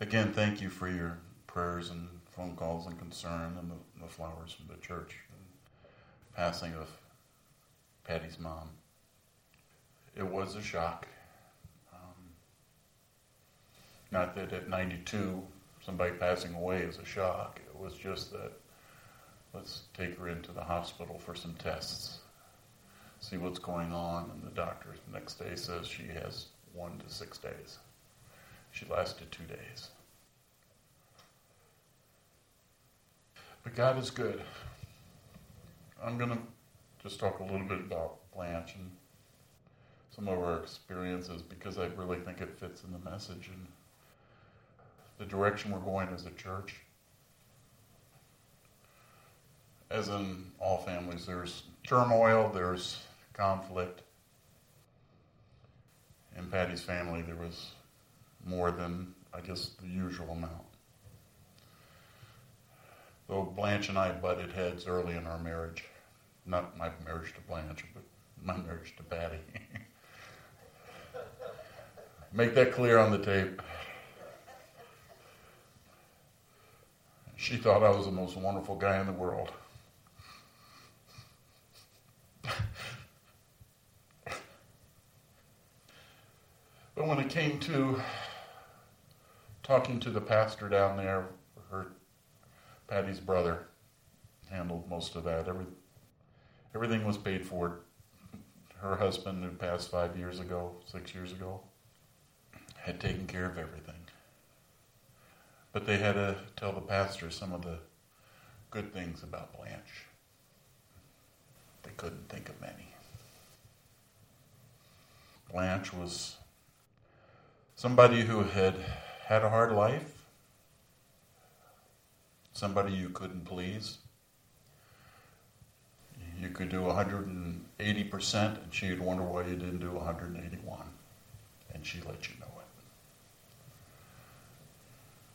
again, thank you for your prayers and phone calls and concern and the, the flowers from the church and passing of Patty's mom. It was a shock. Um, not that at 92 somebody passing away is a shock. It was just that let's take her into the hospital for some tests, see what's going on. And the doctor next day says she has one to six days. She lasted two days. But God is good. I'm going to just talk a little bit about Blanche and some of our experiences because I really think it fits in the message and the direction we're going as a church. As in all families, there's turmoil, there's conflict. In Patty's family, there was more than, I guess, the usual amount. Though Blanche and I butted heads early in our marriage. Not my marriage to Blanche, but my marriage to Patty. Make that clear on the tape. She thought I was the most wonderful guy in the world. but when it came to talking to the pastor down there, her Patty's brother handled most of that. Every, everything was paid for. Her husband, who passed five years ago, six years ago, had taken care of everything. But they had to tell the pastor some of the good things about Blanche. They couldn't think of many. Blanche was somebody who had had a hard life, somebody you couldn't please. You could do 180%, and she'd wonder why you didn't do 181. And she let you know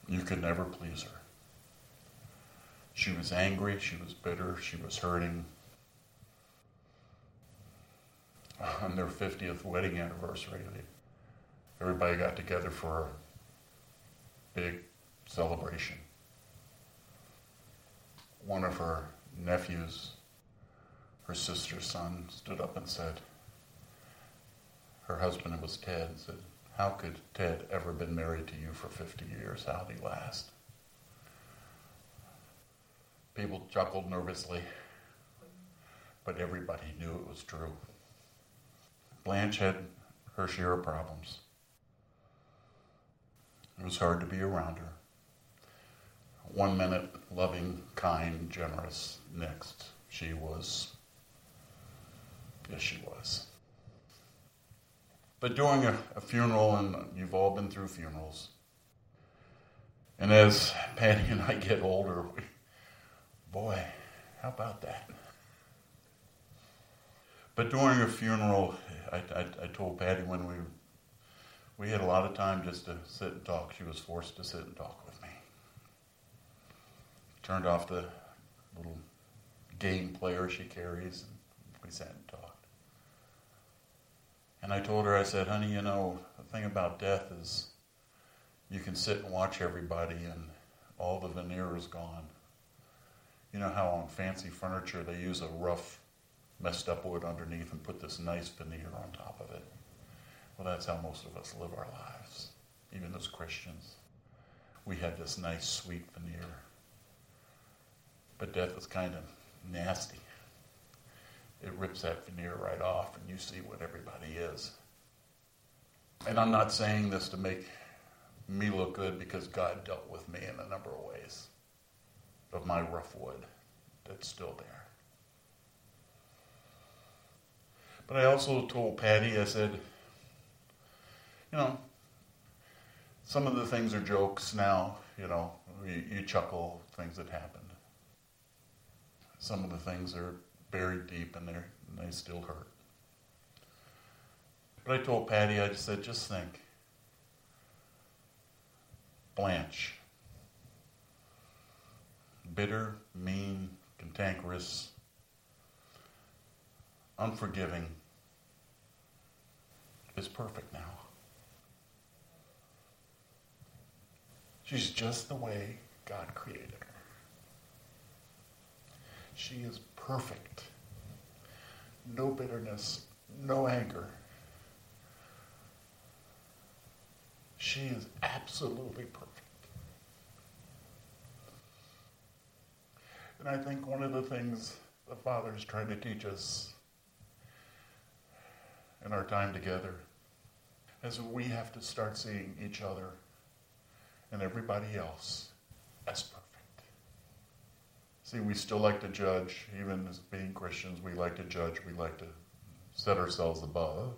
it. You could never please her. She was angry, she was bitter, she was hurting. On their 50th wedding anniversary, everybody got together for big celebration. One of her nephews, her sister's son, stood up and said, her husband was Ted, said, How could Ted ever been married to you for 50 years? How'd he last? People chuckled nervously, but everybody knew it was true. Blanche had her share of problems. It was hard to be around her. One minute, loving, kind, generous. Next, she was. Yes, she was. But during a, a funeral, and you've all been through funerals, and as Patty and I get older, we, boy, how about that? But during a funeral, I, I, I told Patty when we we had a lot of time just to sit and talk. She was forced to sit and talk with me. Turned off the little game player she carries, and we sat and talked. And I told her, I said, honey, you know, the thing about death is you can sit and watch everybody and all the veneer is gone. You know how on fancy furniture they use a rough, messed up wood underneath and put this nice veneer on top of it? Well, that's how most of us live our lives, even as Christians. We have this nice, sweet veneer. But death is kind of nasty. It rips that veneer right off, and you see what everybody is. And I'm not saying this to make me look good because God dealt with me in a number of ways of my rough wood that's still there. But I also told Patty, I said, you know, some of the things are jokes now, you know, you, you chuckle things that happened. Some of the things are buried deep in there and they still hurt. But I told Patty, I just said, just think. Blanche. Bitter, mean, cantankerous, unforgiving, is perfect now. She's just the way God created her. She is perfect. No bitterness, no anger. She is absolutely perfect. And I think one of the things the Father is trying to teach us in our time together is we have to start seeing each other and everybody else as perfect. See, we still like to judge, even as being Christians, we like to judge, we like to set ourselves above.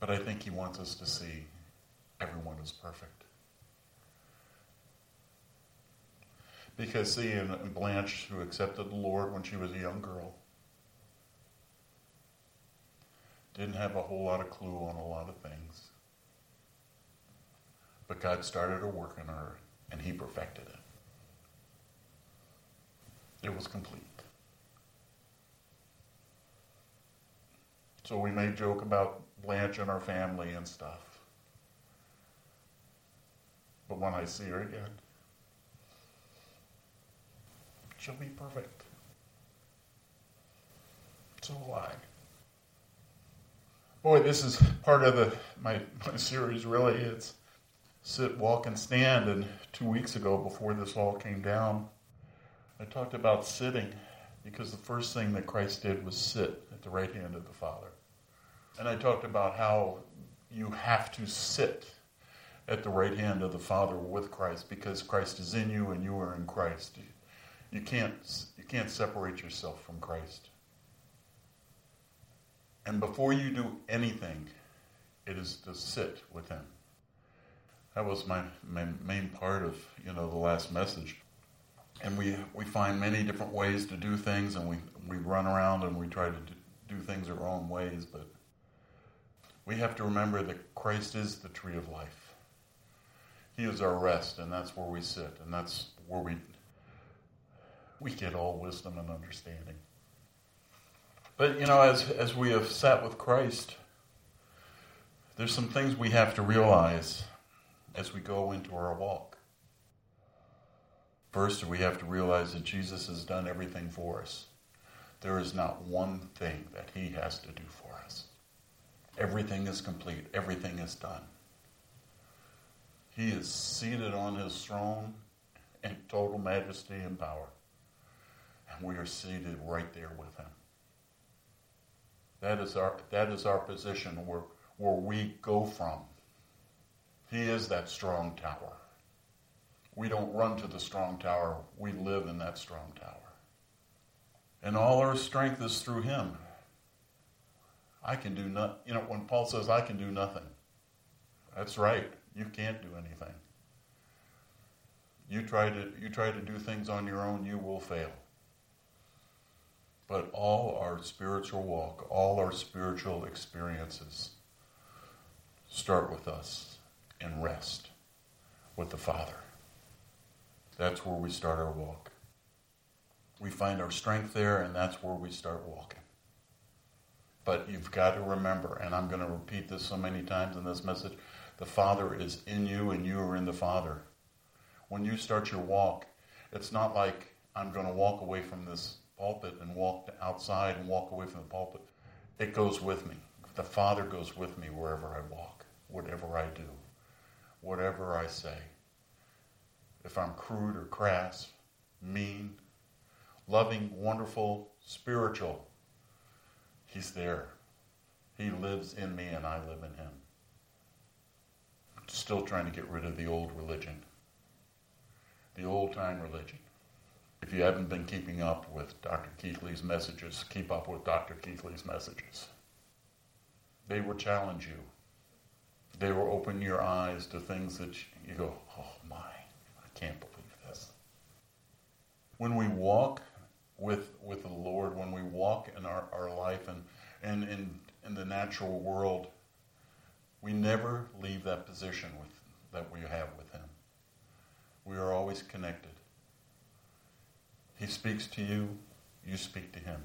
But I think he wants us to see everyone is perfect. Because, see, in Blanche, who accepted the Lord when she was a young girl, didn't have a whole lot of clue on a lot of things. But God started a work in her, and He perfected it. It was complete. So we may joke about Blanche and our family and stuff. But when I see her again, she'll be perfect. So will I. Boy, this is part of the my, my series really. It's sit, walk, and stand. And two weeks ago, before this all came down, I talked about sitting because the first thing that Christ did was sit at the right hand of the Father. And I talked about how you have to sit at the right hand of the Father with Christ because Christ is in you and you are in Christ. You can't, you can't separate yourself from Christ. And before you do anything, it is to sit with Him. That was my, main part of you know the last message. And we we find many different ways to do things, and we we run around and we try to do things our own ways, but we have to remember that Christ is the tree of life. He is our rest, and that's where we sit, and that's where we we get all wisdom and understanding. But you know, as as we have sat with Christ, there's some things we have to realize as we go into our walk. First, we have to realize that Jesus has done everything for us. There is not one thing that he has to do for us. Everything is complete, everything is done. He is seated on his throne in total majesty and power. And we are seated right there with him. That is our, that is our position where, where we go from. He is that strong tower. We don't run to the strong tower, we live in that strong tower. And all our strength is through Him. I can do nothing. You know, when Paul says, I can do nothing, that's right. You can't do anything. You try to, you try to do things on your own, you will fail. But all our spiritual walk, all our spiritual experiences start with us and rest with the Father. That's where we start our walk. We find our strength there, and that's where we start walking. But you've got to remember, and I'm going to repeat this so many times in this message the Father is in you, and you are in the Father. When you start your walk, it's not like I'm going to walk away from this pulpit and walk outside and walk away from the pulpit. It goes with me. The Father goes with me wherever I walk, whatever I do, whatever I say. If I'm crude or crass, mean, loving, wonderful, spiritual, He's there. He lives in me and I live in Him. Still trying to get rid of the old religion, the old time religion. If you haven't been keeping up with Dr. Keathley's messages, keep up with Dr. Keathley's messages. They will challenge you. They will open your eyes to things that you go, oh my, I can't believe this. When we walk with, with the Lord, when we walk in our, our life and, and in, in the natural world, we never leave that position with, that we have with Him. We are always connected. He speaks to you, you speak to him.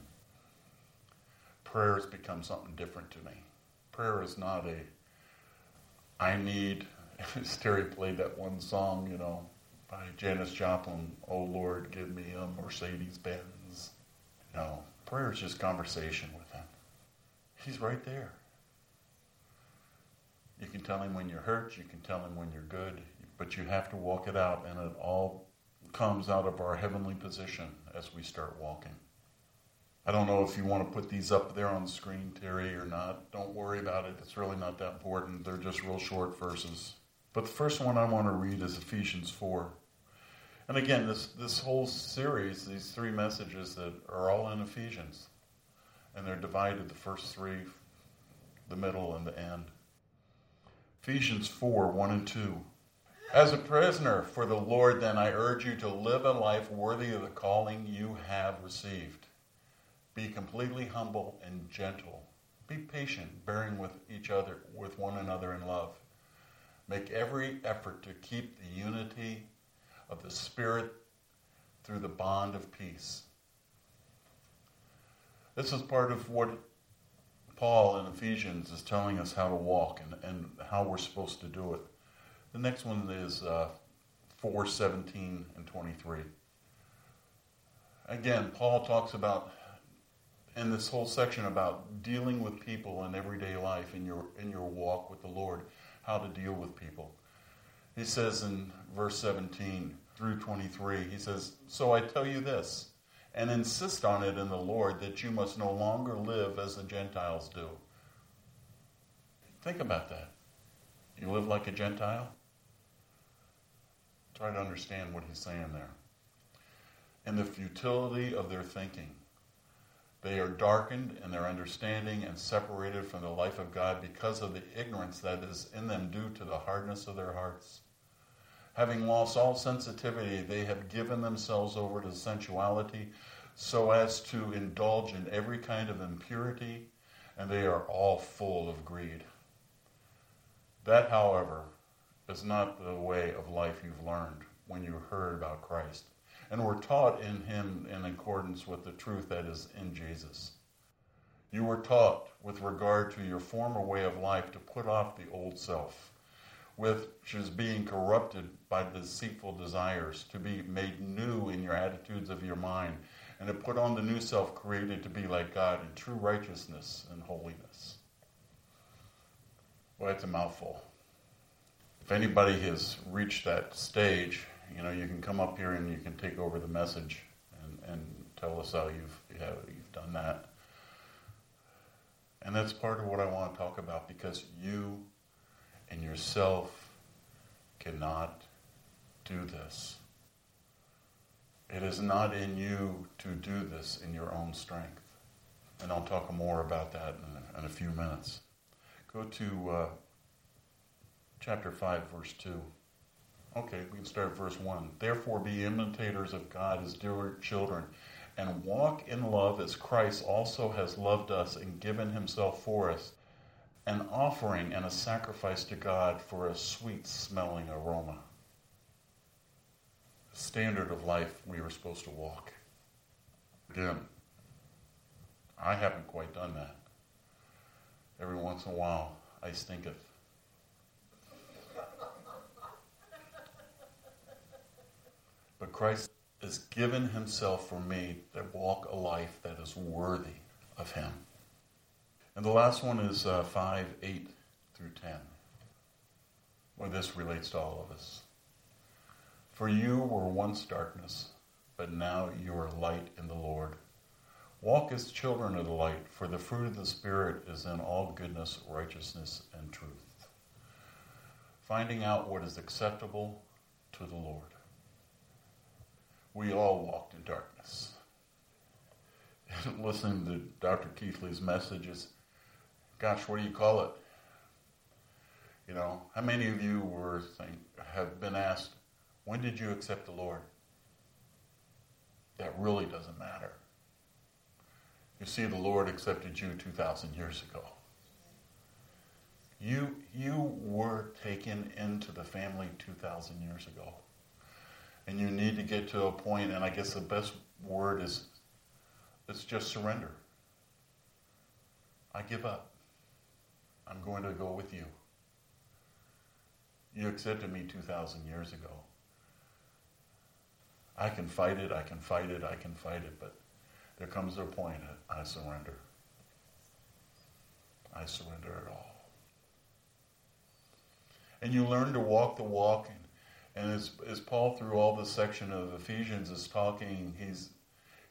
Prayer has become something different to me. Prayer is not a, I need Terry played that one song, you know, by Janis Joplin, Oh Lord, give me a Mercedes Benz. You know, prayer is just conversation with Him. He's right there. You can tell Him when you're hurt, you can tell Him when you're good, but you have to walk it out, and it all comes out of our heavenly position as we start walking. I don't know if you want to put these up there on the screen, Terry, or not. Don't worry about it. It's really not that important. They're just real short verses. But the first one I want to read is Ephesians 4. And again, this, this whole series, these three messages that are all in Ephesians. And they're divided the first three, the middle, and the end. Ephesians 4 1 and 2. As a prisoner for the Lord, then, I urge you to live a life worthy of the calling you have received. Be completely humble and gentle. Be patient, bearing with each other, with one another in love. Make every effort to keep the unity of the Spirit through the bond of peace. This is part of what Paul in Ephesians is telling us how to walk and, and how we're supposed to do it. The next one is uh, 4 17 and 23. Again, Paul talks about in this whole section about dealing with people in everyday life in your in your walk with the Lord, how to deal with people. He says in verse 17 through 23, he says, "So I tell you this, and insist on it in the Lord that you must no longer live as the Gentiles do." Think about that. You live like a Gentile? Try to understand what he's saying there. And the futility of their thinking they are darkened in their understanding and separated from the life of God because of the ignorance that is in them due to the hardness of their hearts. Having lost all sensitivity, they have given themselves over to sensuality so as to indulge in every kind of impurity, and they are all full of greed. That, however, is not the way of life you've learned when you heard about Christ and were taught in him in accordance with the truth that is in Jesus. You were taught with regard to your former way of life to put off the old self, which is being corrupted by deceitful desires, to be made new in your attitudes of your mind, and to put on the new self created to be like God in true righteousness and holiness. Well, it's a mouthful. If anybody has reached that stage, you know, you can come up here and you can take over the message and, and tell us how you've, you've done that. And that's part of what I want to talk about because you and yourself cannot do this. It is not in you to do this in your own strength. And I'll talk more about that in a, in a few minutes. Go to uh, chapter 5, verse 2. Okay, we can start verse 1. Therefore, be imitators of God as dear children, and walk in love as Christ also has loved us and given himself for us, an offering and a sacrifice to God for a sweet smelling aroma. The standard of life we were supposed to walk. Again, I haven't quite done that. Every once in a while, I stinketh. But Christ has given himself for me to walk a life that is worthy of him. And the last one is uh, 5, 8 through 10. Well, this relates to all of us. For you were once darkness, but now you are light in the Lord. Walk as children of the light, for the fruit of the Spirit is in all goodness, righteousness, and truth. Finding out what is acceptable to the Lord we all walked in darkness. Listening to Dr. Keathley's messages, gosh, what do you call it? You know, how many of you were think, have been asked, when did you accept the Lord? That really doesn't matter. You see, the Lord accepted you 2,000 years ago. You, you were taken into the family 2,000 years ago. And you need to get to a point, and I guess the best word is it's just surrender. I give up. I'm going to go with you. You accepted me 2,000 years ago. I can fight it, I can fight it, I can fight it, but there comes a point I surrender. I surrender it all. And you learn to walk the walk. And, as, as Paul, through all this section of Ephesians, is talking, he's,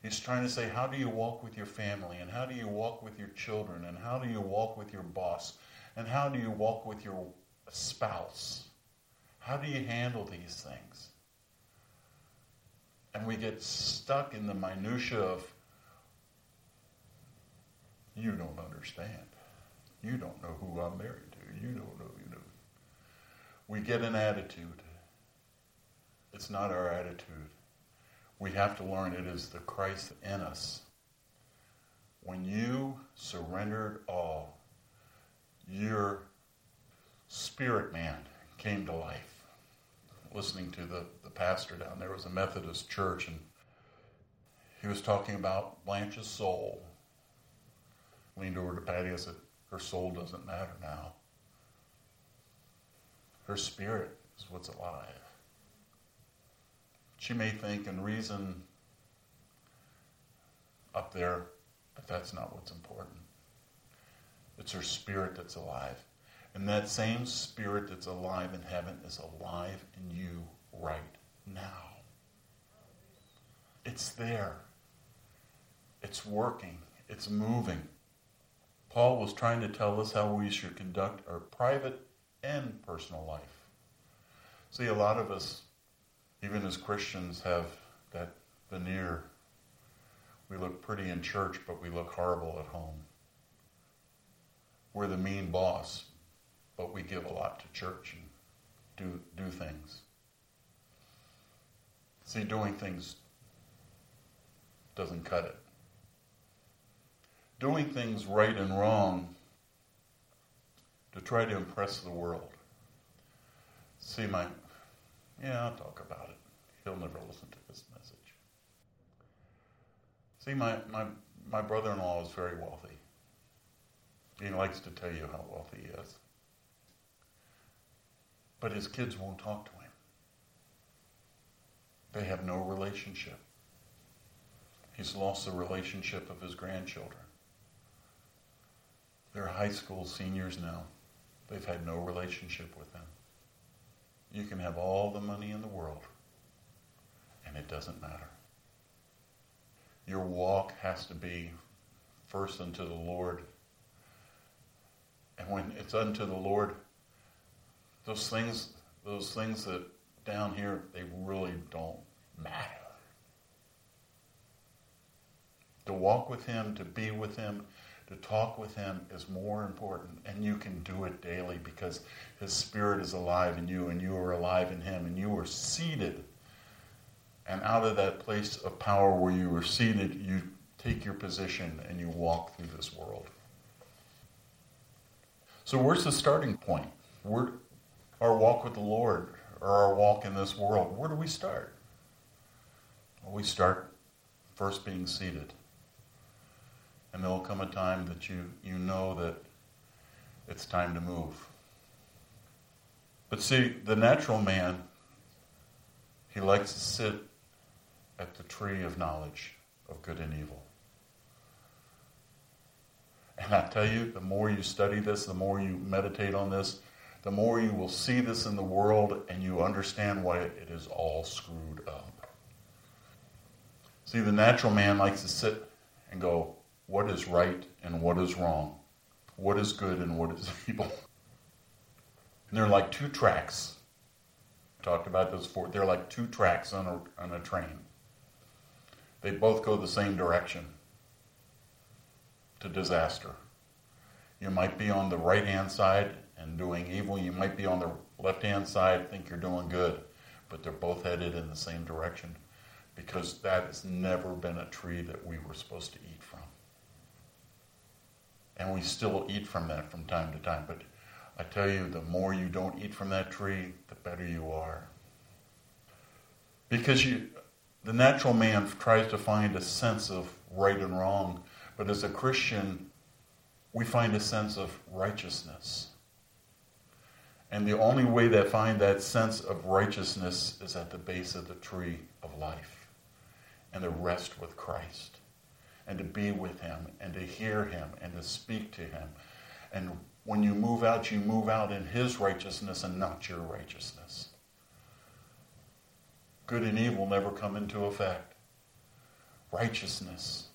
he's trying to say, how do you walk with your family? And how do you walk with your children? And how do you walk with your boss? And how do you walk with your spouse? How do you handle these things? And we get stuck in the minutia of, you don't understand. You don't know who I'm married to. You don't know, you know. We get an attitude. It's not our attitude. We have to learn it is the Christ in us. When you surrendered all, your spirit man came to life. Listening to the, the pastor down there was a Methodist church, and he was talking about Blanche's soul. Leaned over to Patty and said, Her soul doesn't matter now. Her spirit is what's alive. She may think and reason up there, but that's not what's important. It's her spirit that's alive. And that same spirit that's alive in heaven is alive in you right now. It's there. It's working. It's moving. Paul was trying to tell us how we should conduct our private and personal life. See, a lot of us, even as Christians, have that veneer. We look pretty in church, but we look horrible at home. We're the mean boss, but we give a lot to church and do, do things. See, doing things doesn't cut it. Doing things right and wrong to try to impress the world. See, my, yeah, I'll talk about it. He'll never listen to this message. See, my, my, my brother in law is very wealthy. He likes to tell you how wealthy he is. But his kids won't talk to him. They have no relationship. He's lost the relationship of his grandchildren. They're high school seniors now. They've had no relationship with them. You can have all the money in the world, and it doesn't matter. Your walk has to be first unto the Lord. And when it's unto the Lord, those things, those things that down here, they really don't matter. To walk with Him, to be with Him, to talk with Him is more important. And you can do it daily because His Spirit is alive in you and you are alive in Him and you are seated. And out of that place of power where you are seated, you take your position and you walk through this world. So, where's the starting point? Where, our walk with the Lord or our walk in this world, where do we start? Well, we start first being seated. And there will come a time that you, you know that it's time to move. But see, the natural man, he likes to sit at the tree of knowledge of good and evil. And I tell you, the more you study this, the more you meditate on this, the more you will see this in the world and you understand why it is all screwed up. See, the natural man likes to sit and go, what is right and what is wrong? What is good and what is evil? And they're like two tracks. I talked about this before. They're like two tracks on a, on a train. They both go the same direction to disaster. You might be on the right hand side and doing evil. You might be on the left hand side, think you're doing good, but they're both headed in the same direction because that has never been a tree that we were supposed to eat from. And we still eat from that from time to time. But I tell you, the more you don't eat from that tree, the better you are. Because you, the natural man tries to find a sense of right and wrong, but as a Christian, we find a sense of righteousness And the only way they find that sense of righteousness is at the base of the tree of life and to rest with Christ and to be with Him and to hear Him and to speak to Him. And when you move out, you move out in His righteousness and not your righteousness. Good and evil never come into effect. Righteousness.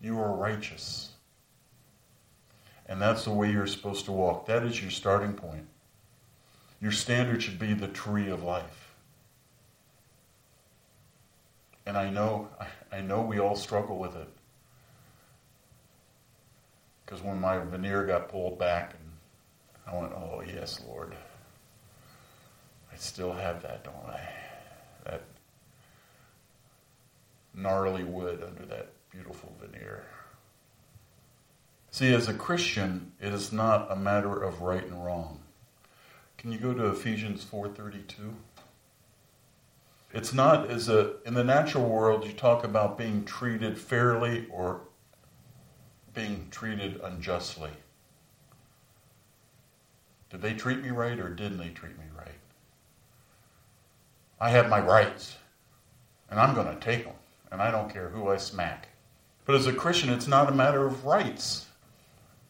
You are righteous. And that's the way you're supposed to walk. That is your starting point. Your standard should be the tree of life. And I know, I know we all struggle with it. Because when my veneer got pulled back, and I went, oh, yes, Lord. I still have that, don't I? That gnarly wood under that beautiful veneer. See, as a Christian, it is not a matter of right and wrong. Can you go to Ephesians 4:32? It's not as a in the natural world you talk about being treated fairly or being treated unjustly. Did they treat me right or didn't they treat me? I have my rights and I'm going to take them and I don't care who I smack. But as a Christian, it's not a matter of rights.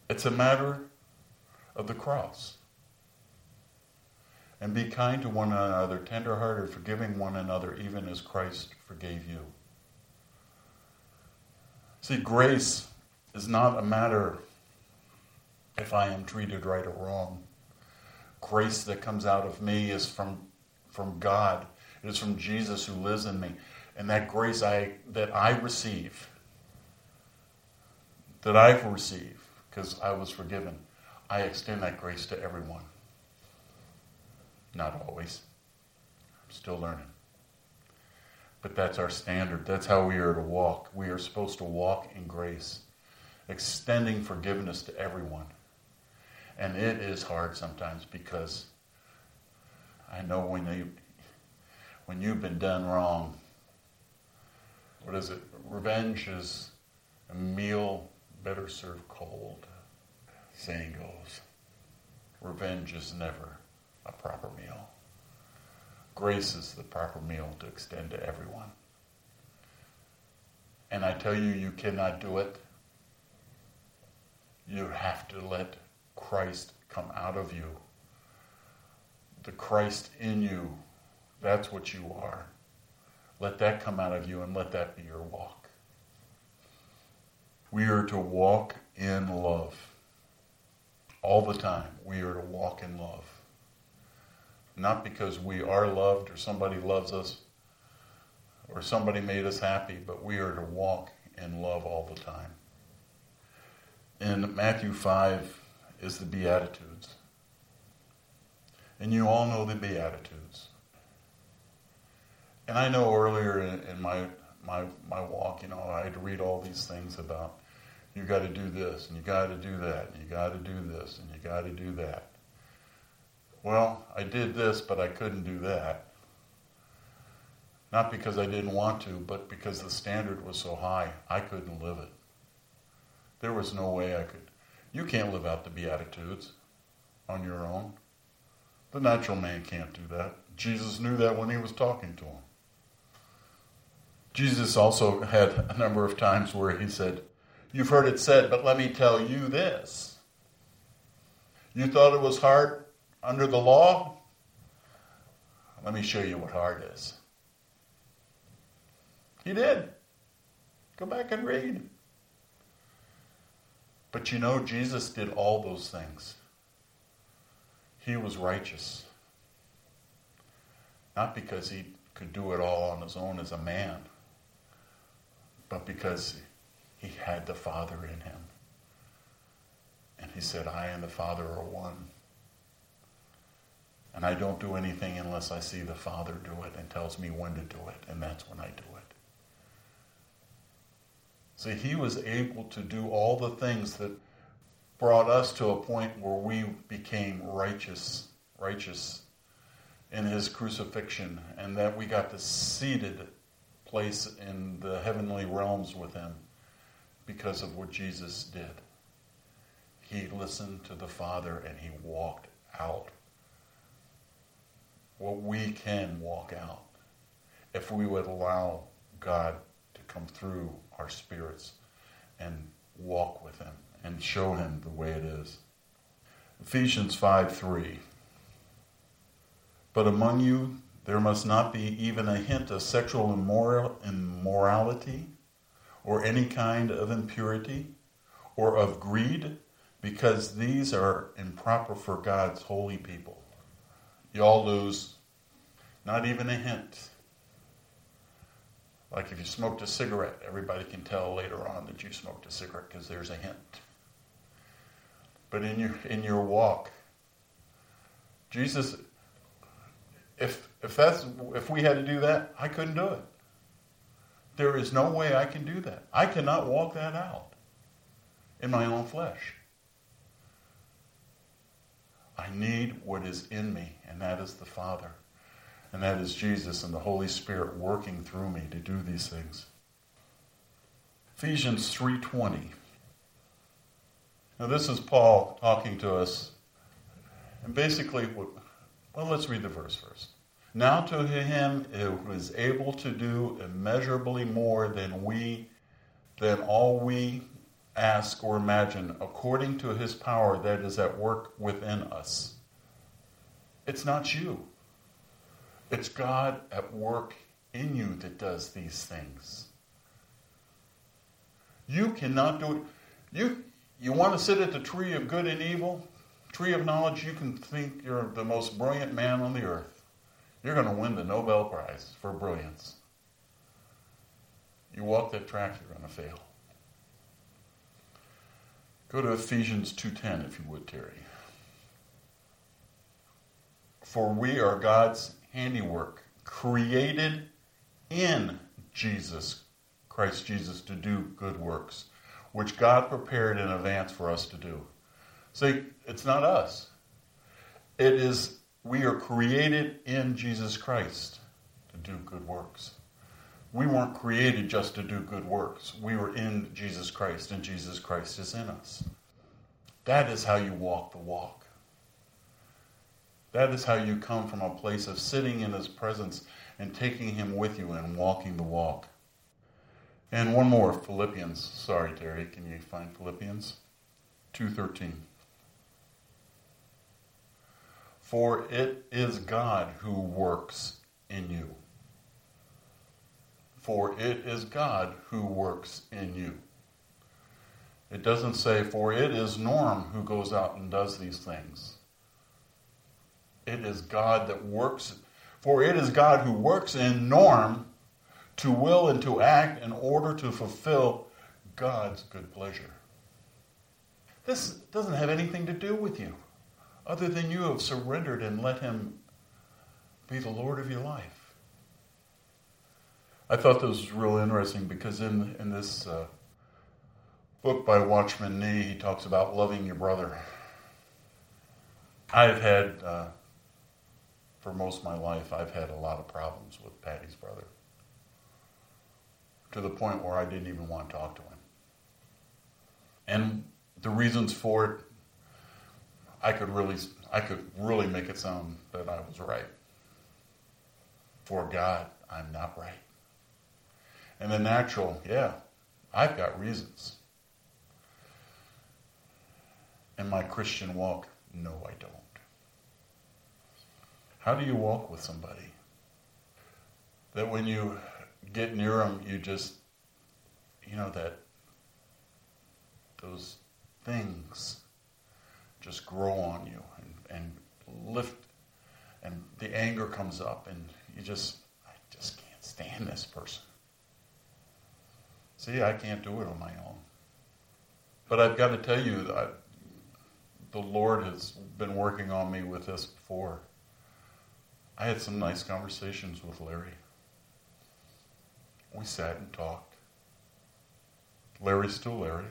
It's a matter of the cross. And be kind to one another, tenderhearted, forgiving one another, even as Christ forgave you. See, grace is not a matter if I am treated right or wrong. Grace that comes out of me is from, from God. It is from Jesus who lives in me. And that grace I, that I receive, that I've received, because I was forgiven. I extend that grace to everyone. Not always. I'm still learning. But that's our standard. That's how we are to walk. We are supposed to walk in grace, extending forgiveness to everyone. And it is hard sometimes because I know when you when you've been done wrong, what is it? Revenge is a meal better served cold. Saying goes, revenge is never a proper meal. Grace is the proper meal to extend to everyone. And I tell you, you cannot do it. You have to let Christ come out of you. The Christ in you, that's what you are. Let that come out of you and let that be your walk. We are to walk in love. All the time, we are to walk in love. Not because we are loved or somebody loves us or somebody made us happy, but we are to walk in love all the time. In Matthew 5 is the Beatitudes. And you all know the Beatitudes. And I know earlier in, my, my, my walk, you know, I had to read all these things about you got to do this, and you got to do that, and you got to do this, and you got to do that. Well, I did this, but I couldn't do that. Not because I didn't want to, but because the standard was so high, I couldn't live it. There was no way I could. You can't live out the Beatitudes on your own. The natural man can't do that. Jesus knew that when he was talking to him. Jesus also had a number of times where he said, You've heard it said, but let me tell you this. You thought it was hard under the law? Let me show you what hard is. He did. Go back and read. But you know, Jesus did all those things. He was righteous. Not because he could do it all on his own as a man, but because he had the Father in him. And he said, I and the Father are one. And I don't do anything unless I see the Father do it and tells me when to do it, and that's when I do it. See, he was able to do all the things that brought us to a point where we became righteous, righteous in his crucifixion, and that we got the seated place in the heavenly realms with him because of what Jesus did. He listened to the Father and he walked out what we can walk out if we would allow God to come through our spirits and walk with Him and show Him the way it is. Ephesians 5 3. But among you there must not be even a hint of sexual immoral, immorality or any kind of impurity or of greed, because these are improper for God's holy people. You all lose not even a hint. Like if you smoked a cigarette, everybody can tell later on that you smoked a cigarette because there's a hint. But in your in your walk, Jesus if if that's if we had to do that, I couldn't do it. There is no way I can do that. I cannot walk that out in my own flesh. I need what is in me, and that is the Father. And that is Jesus and the Holy Spirit working through me to do these things. Ephesians 3:20. Now this is Paul talking to us. And basically well let's read the verse first. Now to him who is able to do immeasurably more than we than all we ask or imagine according to his power that is at work within us. It's not you. It's God at work in you that does these things. You cannot do it. You, you want to sit at the tree of good and evil, tree of knowledge, you can think you're the most brilliant man on the earth. You're going to win the Nobel Prize for brilliance. You walk that track, you're going to fail. Go to Ephesians 2:10 if you would, Terry. For we are God's handiwork, created in Jesus, Christ Jesus, to do good works, which God prepared in advance for us to do. See, it's not us. It is, we are created in Jesus Christ to do good works. We weren't created just to do good works. We were in Jesus Christ, and Jesus Christ is in us. That is how you walk the walk. That is how you come from a place of sitting in his presence and taking him with you and walking the walk. And one more, Philippians. Sorry, Terry, can you find Philippians 2:13? For it is God who works in you. For it is God who works in you. It doesn't say, for it is Norm who goes out and does these things. It is God that works, for it is God who works in Norm to will and to act in order to fulfill God's good pleasure. This doesn't have anything to do with you, other than you have surrendered and let Him be the Lord of your life. I thought this was real interesting because in, in this uh, book by Watchman Nee, he talks about loving your brother. I've had uh, for most of my life, I've had a lot of problems with Patty's brother. To the point where I didn't even want to talk to him. And the reasons for it, I could really, I could really make it sound that I was right. For God, I'm not right. And the natural, yeah, I've got reasons. In my Christian walk, no, I don't. How do you walk with somebody? That when you get near them, you just, you know, that those things just grow on you and, and lift, and the anger comes up, and you just, I just can't stand this person. See, I can't do it on my own. But I've got to tell you that the Lord has been working on me with this before. I had some nice conversations with Larry. We sat and talked. Larry's still Larry.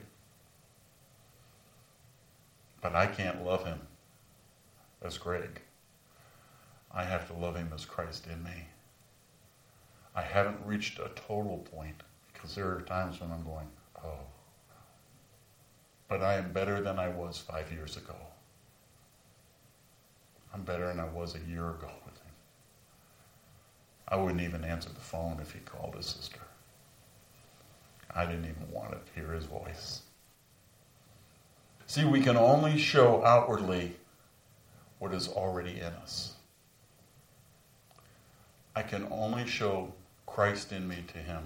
But I can't love him as Greg. I have to love him as Christ in me. I haven't reached a total point because there are times when I'm going, oh. But I am better than I was five years ago. I'm better than I was a year ago with him. I wouldn't even answer the phone if he called his sister. I didn't even want to hear his voice. See, we can only show outwardly what is already in us. I can only show Christ in me to him.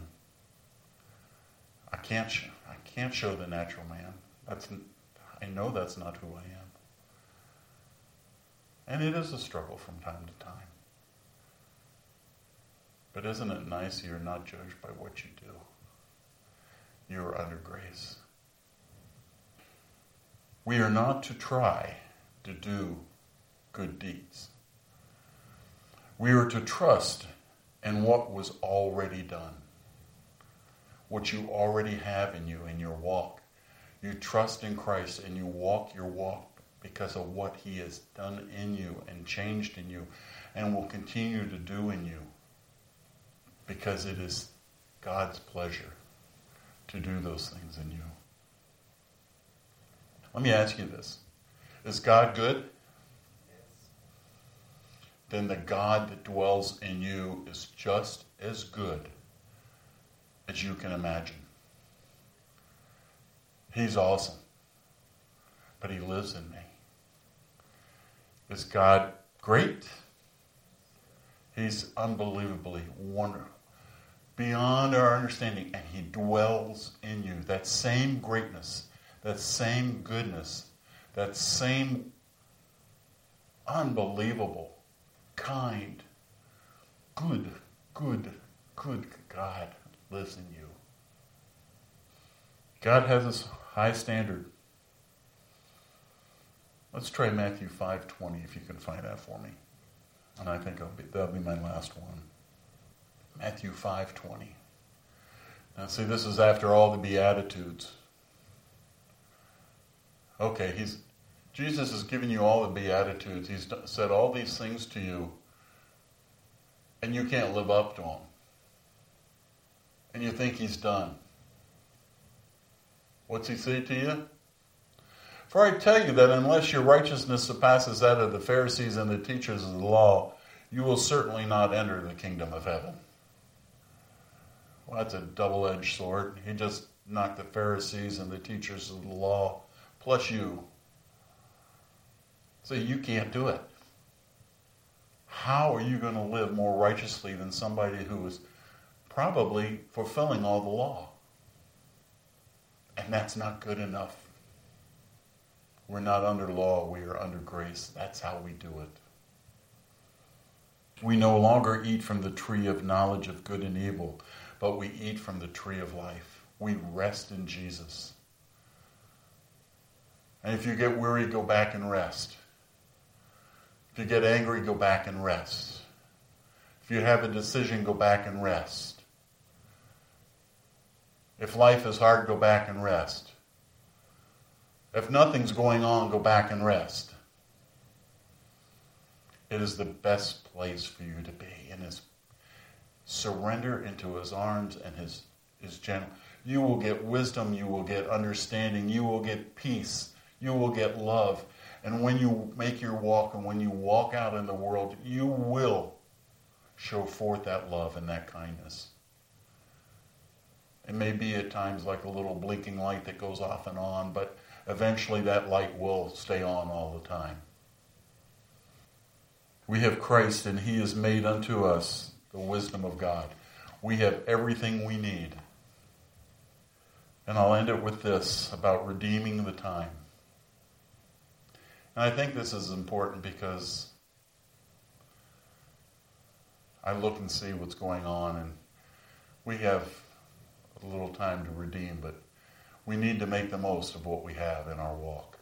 I can't, I can't show the natural man. That's, I know that's not who I am. And it is a struggle from time to time. But isn't it nice you're not judged by what you do? You are under grace. We are not to try to do good deeds. We are to trust in what was already done, what you already have in you in your walk. You trust in Christ and you walk your walk because of what He has done in you and changed in you and will continue to do in you because it is God's pleasure to do those things in you. Let me ask you this Is God good? Then the God that dwells in you is just as good as you can imagine. He's awesome, but He lives in me. Is God great? He's unbelievably wonderful, beyond our understanding, and He dwells in you. That same greatness, that same goodness, that same unbelievable, kind, good, good, good God lives in you. God has this high standard Let's try Matthew 5:20 if you can find that for me. And I think be, that'll be my last one. Matthew 5:20. Now see this is after all the beatitudes. Okay, he's Jesus has given you all the beatitudes. He's said all these things to you and you can't live up to them. And you think he's done. What's he say to you? For I tell you that unless your righteousness surpasses that of the Pharisees and the teachers of the law, you will certainly not enter the kingdom of heaven. Well, that's a double edged sword. He just knocked the Pharisees and the teachers of the law, plus you. So you can't do it. How are you going to live more righteously than somebody who is probably fulfilling all the law? And that's not good enough. We're not under law, we are under grace. That's how we do it. We no longer eat from the tree of knowledge of good and evil, but we eat from the tree of life. We rest in Jesus. And if you get weary, go back and rest. If you get angry, go back and rest. If you have a decision, go back and rest. If life is hard, go back and rest. If nothing's going on, go back and rest. It is the best place for you to be in his surrender into his arms and his, his gentle. You will get wisdom, you will get understanding, you will get peace, you will get love. And when you make your walk and when you walk out in the world, you will show forth that love and that kindness. It may be at times like a little blinking light that goes off and on, but eventually that light will stay on all the time. We have Christ, and He has made unto us the wisdom of God. We have everything we need. And I'll end it with this about redeeming the time. And I think this is important because I look and see what's going on, and we have a little time to redeem, but we need to make the most of what we have in our walk.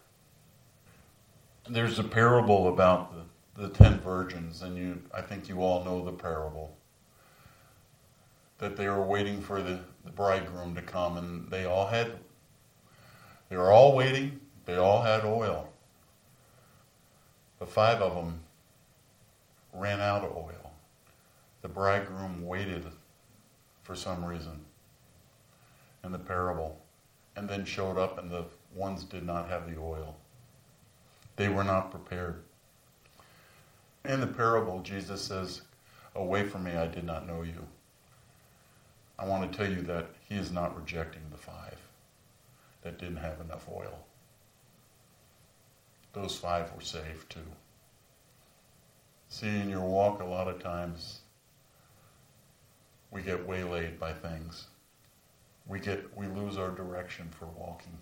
There's a parable about the, the ten virgins, and you, I think you all know the parable. That they were waiting for the, the bridegroom to come, and they all had, they were all waiting, they all had oil. But five of them ran out of oil. The bridegroom waited for some reason in the parable and then showed up, and the ones did not have the oil. They were not prepared. In the parable, Jesus says, Away from me, I did not know you. I want to tell you that he is not rejecting the five that didn't have enough oil. Those five were saved too. See, in your walk, a lot of times we get waylaid by things. We get we lose our direction for walking.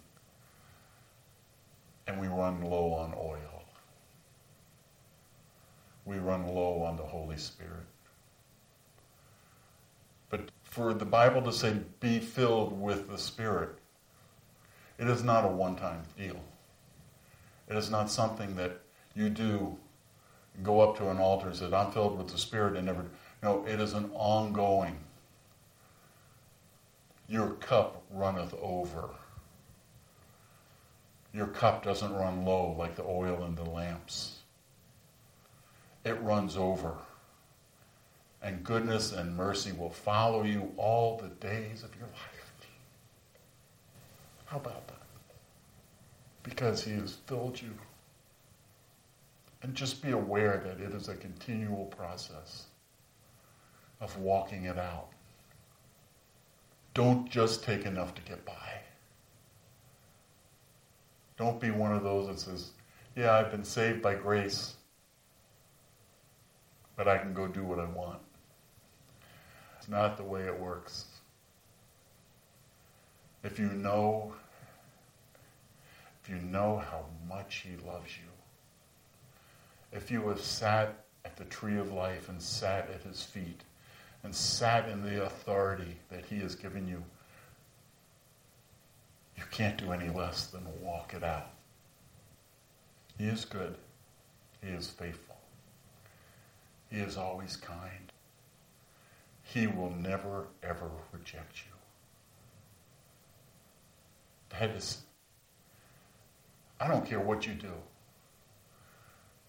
And we run low on oil. We run low on the Holy Spirit. But for the Bible to say, be filled with the Spirit, it is not a one time deal. It is not something that you do go up to an altar and say, I'm filled with the Spirit and never. No, it is an ongoing. Your cup runneth over. Your cup doesn't run low like the oil in the lamps. It runs over. And goodness and mercy will follow you all the days of your life. How about that? Because he has filled you. And just be aware that it is a continual process of walking it out. Don't just take enough to get by. Don't be one of those that says, Yeah, I've been saved by grace, but I can go do what I want. It's not the way it works. If you know, if you know how much He loves you, if you have sat at the tree of life and sat at His feet and sat in the authority that He has given you, you can't do any less than walk it out. He is good. He is faithful. He is always kind. He will never, ever reject you. That is, I don't care what you do.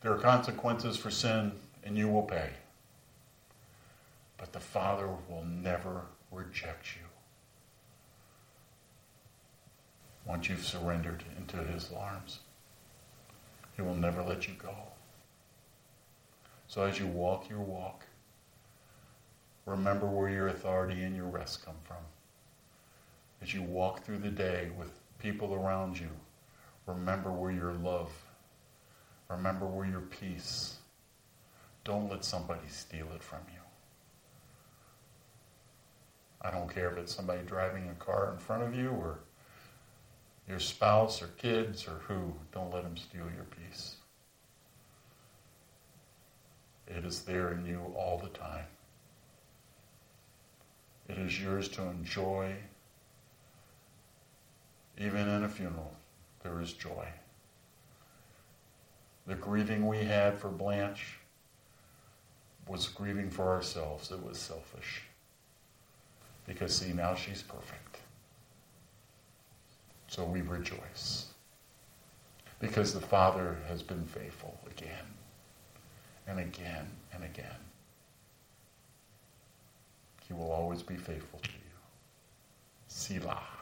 There are consequences for sin, and you will pay. But the Father will never reject you once you've surrendered into His arms. He will never let you go. So as you walk your walk, remember where your authority and your rest come from. As you walk through the day with people around you, remember where your love, remember where your peace. Don't let somebody steal it from you. I don't care if it's somebody driving a car in front of you or your spouse or kids or who. Don't let them steal your peace. It is there in you all the time. It is yours to enjoy. Even in a funeral, there is joy. The grieving we had for Blanche was grieving for ourselves. It was selfish. Because, see, now she's perfect. So we rejoice. Because the Father has been faithful again and again and again. He will always be faithful to you. Selah.